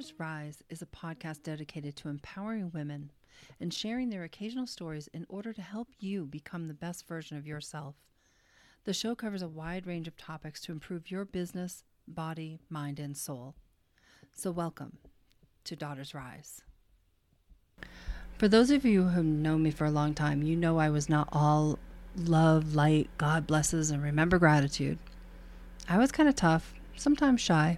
Daughters Rise is a podcast dedicated to empowering women and sharing their occasional stories in order to help you become the best version of yourself. The show covers a wide range of topics to improve your business, body, mind, and soul. So, welcome to Daughters Rise. For those of you who know me for a long time, you know I was not all love, light, God blesses, and remember gratitude. I was kind of tough, sometimes shy,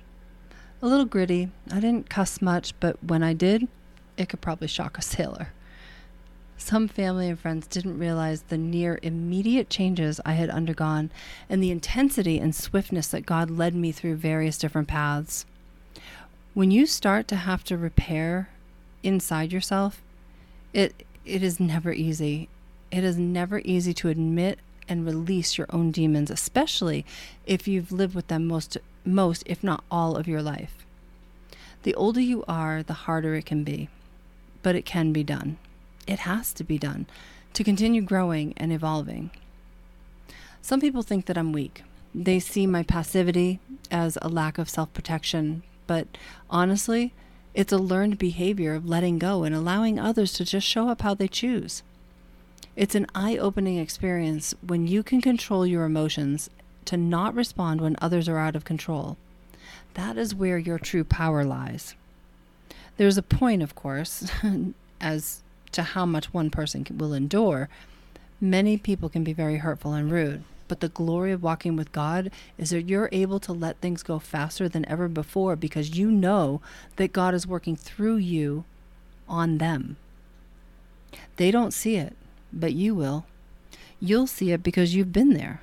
a little gritty. I didn't cuss much, but when I did, it could probably shock a sailor. Some family and friends didn't realize the near immediate changes I had undergone and the intensity and swiftness that God led me through various different paths. When you start to have to repair inside yourself, it it is never easy. It is never easy to admit and release your own demons, especially if you've lived with them most most if not all of your life. The older you are, the harder it can be. But it can be done. It has to be done to continue growing and evolving. Some people think that I'm weak. They see my passivity as a lack of self protection, but honestly, it's a learned behavior of letting go and allowing others to just show up how they choose. It's an eye opening experience when you can control your emotions to not respond when others are out of control. That is where your true power lies. There's a point, of course, as to how much one person will endure. Many people can be very hurtful and rude, but the glory of walking with God is that you're able to let things go faster than ever before because you know that God is working through you on them. They don't see it, but you will. You'll see it because you've been there.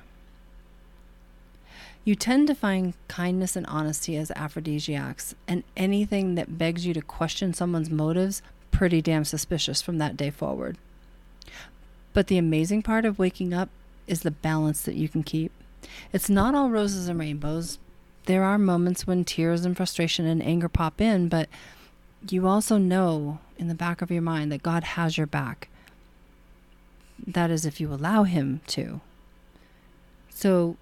You tend to find kindness and honesty as aphrodisiacs, and anything that begs you to question someone's motives pretty damn suspicious from that day forward. But the amazing part of waking up is the balance that you can keep. It's not all roses and rainbows. There are moments when tears and frustration and anger pop in, but you also know in the back of your mind that God has your back. That is, if you allow Him to. So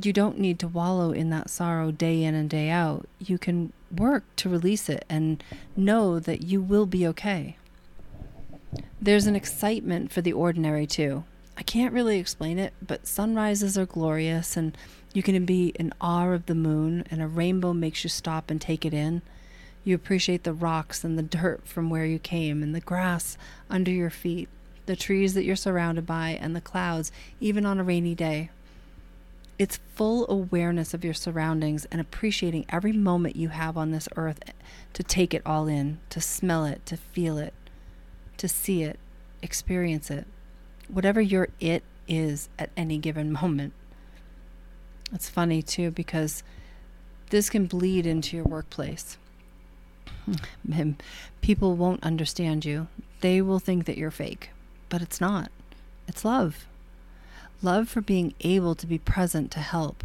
you don't need to wallow in that sorrow day in and day out. You can work to release it and know that you will be okay. There's an excitement for the ordinary too. I can't really explain it, but sunrises are glorious and you can be in awe of the moon, and a rainbow makes you stop and take it in. You appreciate the rocks and the dirt from where you came, and the grass under your feet, the trees that you're surrounded by, and the clouds, even on a rainy day. It's full awareness of your surroundings and appreciating every moment you have on this earth to take it all in, to smell it, to feel it, to see it, experience it, whatever your it is at any given moment. It's funny too because this can bleed into your workplace. Hmm. People won't understand you. They will think that you're fake, but it's not. It's love love for being able to be present to help,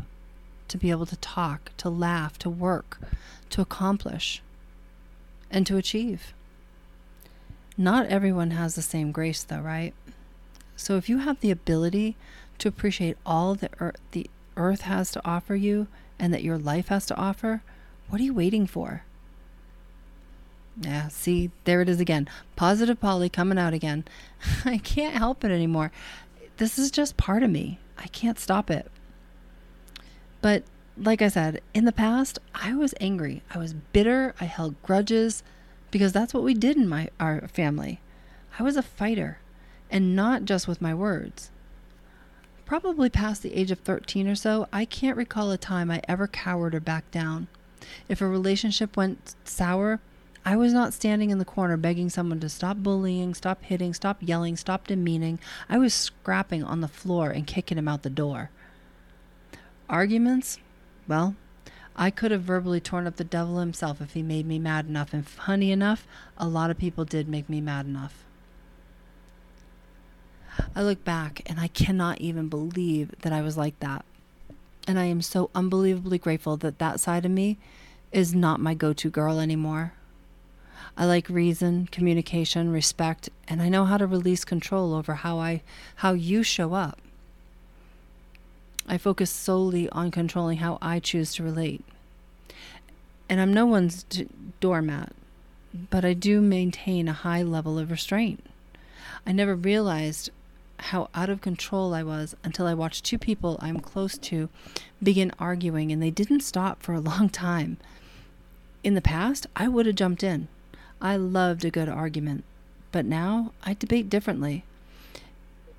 to be able to talk, to laugh, to work, to accomplish, and to achieve. Not everyone has the same grace, though, right? So if you have the ability to appreciate all that earth, the earth has to offer you and that your life has to offer, what are you waiting for? Yeah, see, there it is again. Positive Polly coming out again. I can't help it anymore this is just part of me. I can't stop it. But like I said, in the past, I was angry. I was bitter. I held grudges because that's what we did in my our family. I was a fighter, and not just with my words. Probably past the age of 13 or so, I can't recall a time I ever cowered or backed down. If a relationship went sour, I was not standing in the corner begging someone to stop bullying, stop hitting, stop yelling, stop demeaning. I was scrapping on the floor and kicking him out the door. Arguments? Well, I could have verbally torn up the devil himself if he made me mad enough, and funny enough, a lot of people did make me mad enough. I look back and I cannot even believe that I was like that. And I am so unbelievably grateful that that side of me is not my go to girl anymore. I like reason, communication, respect, and I know how to release control over how I how you show up. I focus solely on controlling how I choose to relate. And I'm no one's d- doormat, but I do maintain a high level of restraint. I never realized how out of control I was until I watched two people I'm close to begin arguing, and they didn't stop for a long time. In the past, I would have jumped in. I loved a good argument, but now I debate differently.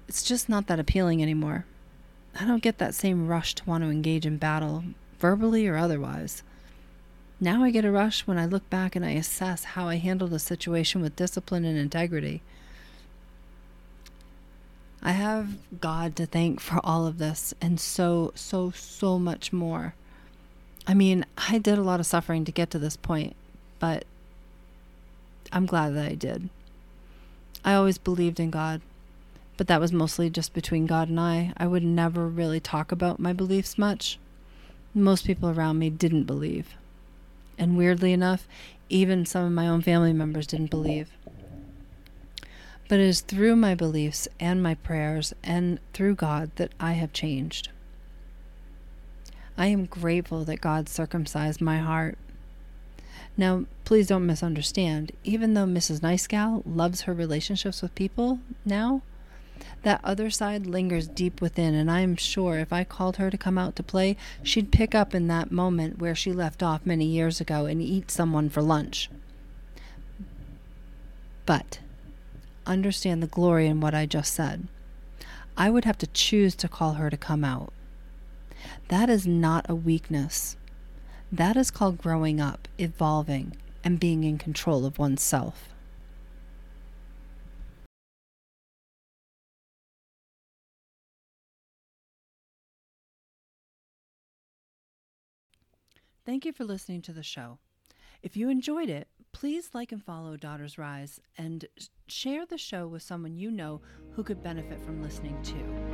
It's just not that appealing anymore. I don't get that same rush to want to engage in battle, verbally or otherwise. Now I get a rush when I look back and I assess how I handled a situation with discipline and integrity. I have God to thank for all of this and so, so, so much more. I mean, I did a lot of suffering to get to this point, but I'm glad that I did. I always believed in God, but that was mostly just between God and I. I would never really talk about my beliefs much. Most people around me didn't believe. And weirdly enough, even some of my own family members didn't believe. But it is through my beliefs and my prayers and through God that I have changed. I am grateful that God circumcised my heart. Now, please don't misunderstand. Even though Mrs. Nice Gal loves her relationships with people now, that other side lingers deep within, and I am sure if I called her to come out to play, she'd pick up in that moment where she left off many years ago and eat someone for lunch. But understand the glory in what I just said. I would have to choose to call her to come out. That is not a weakness. That is called growing up, evolving, and being in control of oneself. Thank you for listening to the show. If you enjoyed it, please like and follow Daughters Rise and share the show with someone you know who could benefit from listening too.